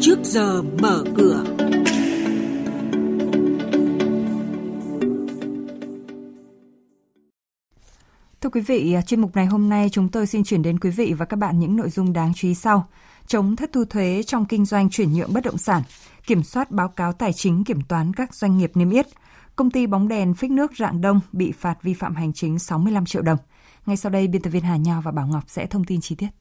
trước giờ mở cửa. Thưa quý vị, à, chuyên mục này hôm nay chúng tôi xin chuyển đến quý vị và các bạn những nội dung đáng chú ý sau. Chống thất thu thuế trong kinh doanh chuyển nhượng bất động sản, kiểm soát báo cáo tài chính kiểm toán các doanh nghiệp niêm yết. Công ty bóng đèn phích nước Rạng Đông bị phạt vi phạm hành chính 65 triệu đồng. Ngay sau đây, biên tập viên Hà Nho và Bảo Ngọc sẽ thông tin chi tiết.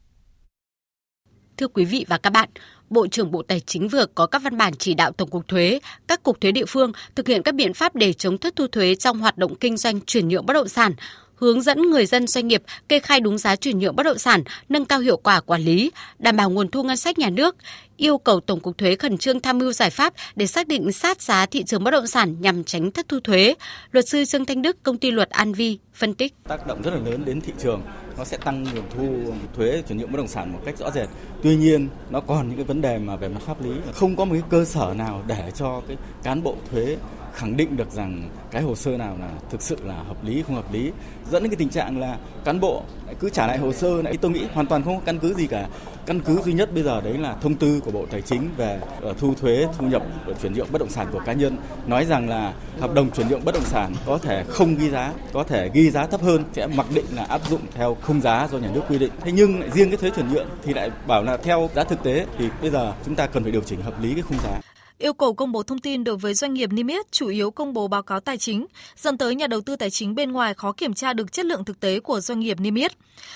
Thưa quý vị và các bạn, Bộ trưởng Bộ Tài chính vừa có các văn bản chỉ đạo Tổng cục Thuế, các cục thuế địa phương thực hiện các biện pháp để chống thất thu thuế trong hoạt động kinh doanh chuyển nhượng bất động sản, hướng dẫn người dân doanh nghiệp kê khai đúng giá chuyển nhượng bất động sản, nâng cao hiệu quả quản lý, đảm bảo nguồn thu ngân sách nhà nước, yêu cầu Tổng cục Thuế khẩn trương tham mưu giải pháp để xác định sát giá thị trường bất động sản nhằm tránh thất thu thuế. Luật sư Dương Thanh Đức, công ty luật An Vi phân tích. Tác động rất là lớn đến thị trường, nó sẽ tăng nguồn thu thuế chuyển nhượng bất động sản một cách rõ rệt. Tuy nhiên, nó còn những cái vấn đề mà về mặt pháp lý không có một cái cơ sở nào để cho cái cán bộ thuế khẳng định được rằng cái hồ sơ nào là thực sự là hợp lý, không hợp lý, dẫn đến cái tình trạng là cán bộ cứ trả lại hồ sơ lại. Tôi nghĩ hoàn toàn không có căn cứ gì cả. Căn cứ duy nhất bây giờ đấy là thông tư của bộ tài chính về ờ, thu thuế, thu nhập chuyển nhượng bất động sản của cá nhân, nói rằng là hợp đồng chuyển nhượng bất động sản có thể không ghi giá, có thể ghi giá thấp hơn, sẽ mặc định là áp dụng theo khung giá do nhà nước quy định. Thế nhưng lại riêng cái thuế chuyển nhượng thì lại bảo là theo giá thực tế thì bây giờ chúng ta cần phải điều chỉnh hợp lý cái khung giá yêu cầu công bố thông tin đối với doanh nghiệp niêm yết chủ yếu công bố báo cáo tài chính, dẫn tới nhà đầu tư tài chính bên ngoài khó kiểm tra được chất lượng thực tế của doanh nghiệp niêm yết.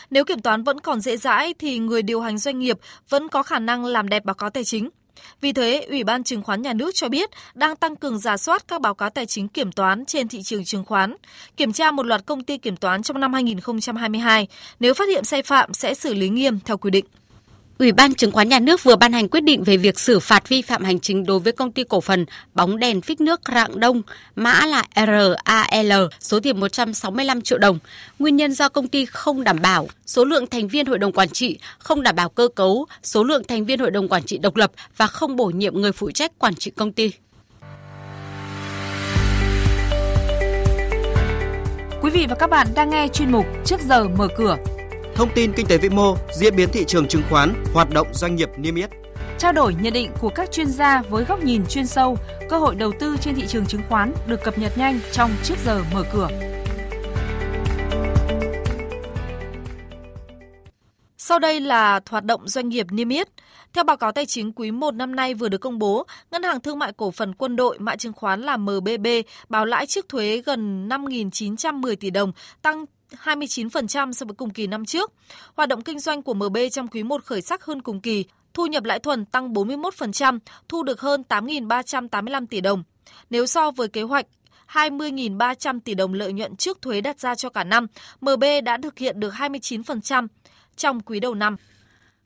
Nếu kiểm toán vẫn còn dễ dãi thì người điều hành doanh nghiệp vẫn có khả năng làm đẹp báo cáo tài chính. Vì thế, Ủy ban Chứng khoán Nhà nước cho biết đang tăng cường giả soát các báo cáo tài chính kiểm toán trên thị trường chứng khoán, kiểm tra một loạt công ty kiểm toán trong năm 2022. Nếu phát hiện sai phạm sẽ xử lý nghiêm theo quy định. Ủy ban Chứng khoán Nhà nước vừa ban hành quyết định về việc xử phạt vi phạm hành chính đối với công ty cổ phần bóng đèn phích nước Rạng Đông, mã là RAL, số tiền 165 triệu đồng. Nguyên nhân do công ty không đảm bảo số lượng thành viên hội đồng quản trị, không đảm bảo cơ cấu, số lượng thành viên hội đồng quản trị độc lập và không bổ nhiệm người phụ trách quản trị công ty. Quý vị và các bạn đang nghe chuyên mục Trước giờ mở cửa thông tin kinh tế vĩ mô, diễn biến thị trường chứng khoán, hoạt động doanh nghiệp niêm yết. Trao đổi nhận định của các chuyên gia với góc nhìn chuyên sâu, cơ hội đầu tư trên thị trường chứng khoán được cập nhật nhanh trong trước giờ mở cửa. Sau đây là hoạt động doanh nghiệp niêm yết. Theo báo cáo tài chính quý 1 năm nay vừa được công bố, Ngân hàng Thương mại Cổ phần Quân đội mã chứng khoán là MBB báo lãi trước thuế gần 5.910 tỷ đồng, tăng 29% so với cùng kỳ năm trước. Hoạt động kinh doanh của MB trong quý 1 khởi sắc hơn cùng kỳ, thu nhập lãi thuần tăng 41%, thu được hơn 8.385 tỷ đồng. Nếu so với kế hoạch 20.300 tỷ đồng lợi nhuận trước thuế đặt ra cho cả năm, MB đã thực hiện được 29% trong quý đầu năm.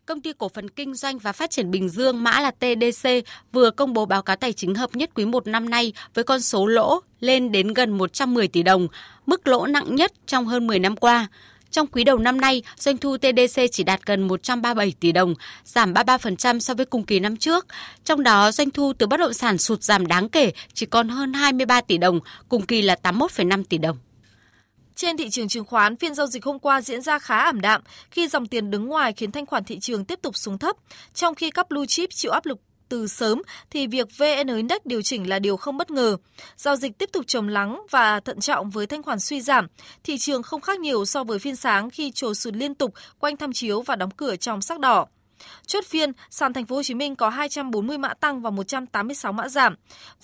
Công ty cổ phần kinh doanh và phát triển Bình Dương mã là TDC vừa công bố báo cáo tài chính hợp nhất quý 1 năm nay với con số lỗ lên đến gần 110 tỷ đồng, mức lỗ nặng nhất trong hơn 10 năm qua. Trong quý đầu năm nay, doanh thu TDC chỉ đạt gần 137 tỷ đồng, giảm 33% so với cùng kỳ năm trước. Trong đó, doanh thu từ bất động sản sụt giảm đáng kể, chỉ còn hơn 23 tỷ đồng, cùng kỳ là 81,5 tỷ đồng. Trên thị trường chứng khoán, phiên giao dịch hôm qua diễn ra khá ảm đạm khi dòng tiền đứng ngoài khiến thanh khoản thị trường tiếp tục xuống thấp, trong khi các blue chip chịu áp lực từ sớm thì việc VN Index điều chỉnh là điều không bất ngờ. Giao dịch tiếp tục trầm lắng và thận trọng với thanh khoản suy giảm. Thị trường không khác nhiều so với phiên sáng khi trồi sụt liên tục quanh tham chiếu và đóng cửa trong sắc đỏ. Chốt phiên, sàn thành phố Hồ Chí Minh có 240 mã tăng và 186 mã giảm.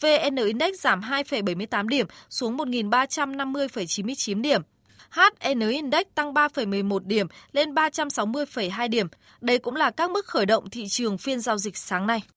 VN Index giảm 2,78 điểm xuống 1.350,99 điểm. HN Index tăng 3,11 điểm lên 360,2 điểm. Đây cũng là các mức khởi động thị trường phiên giao dịch sáng nay.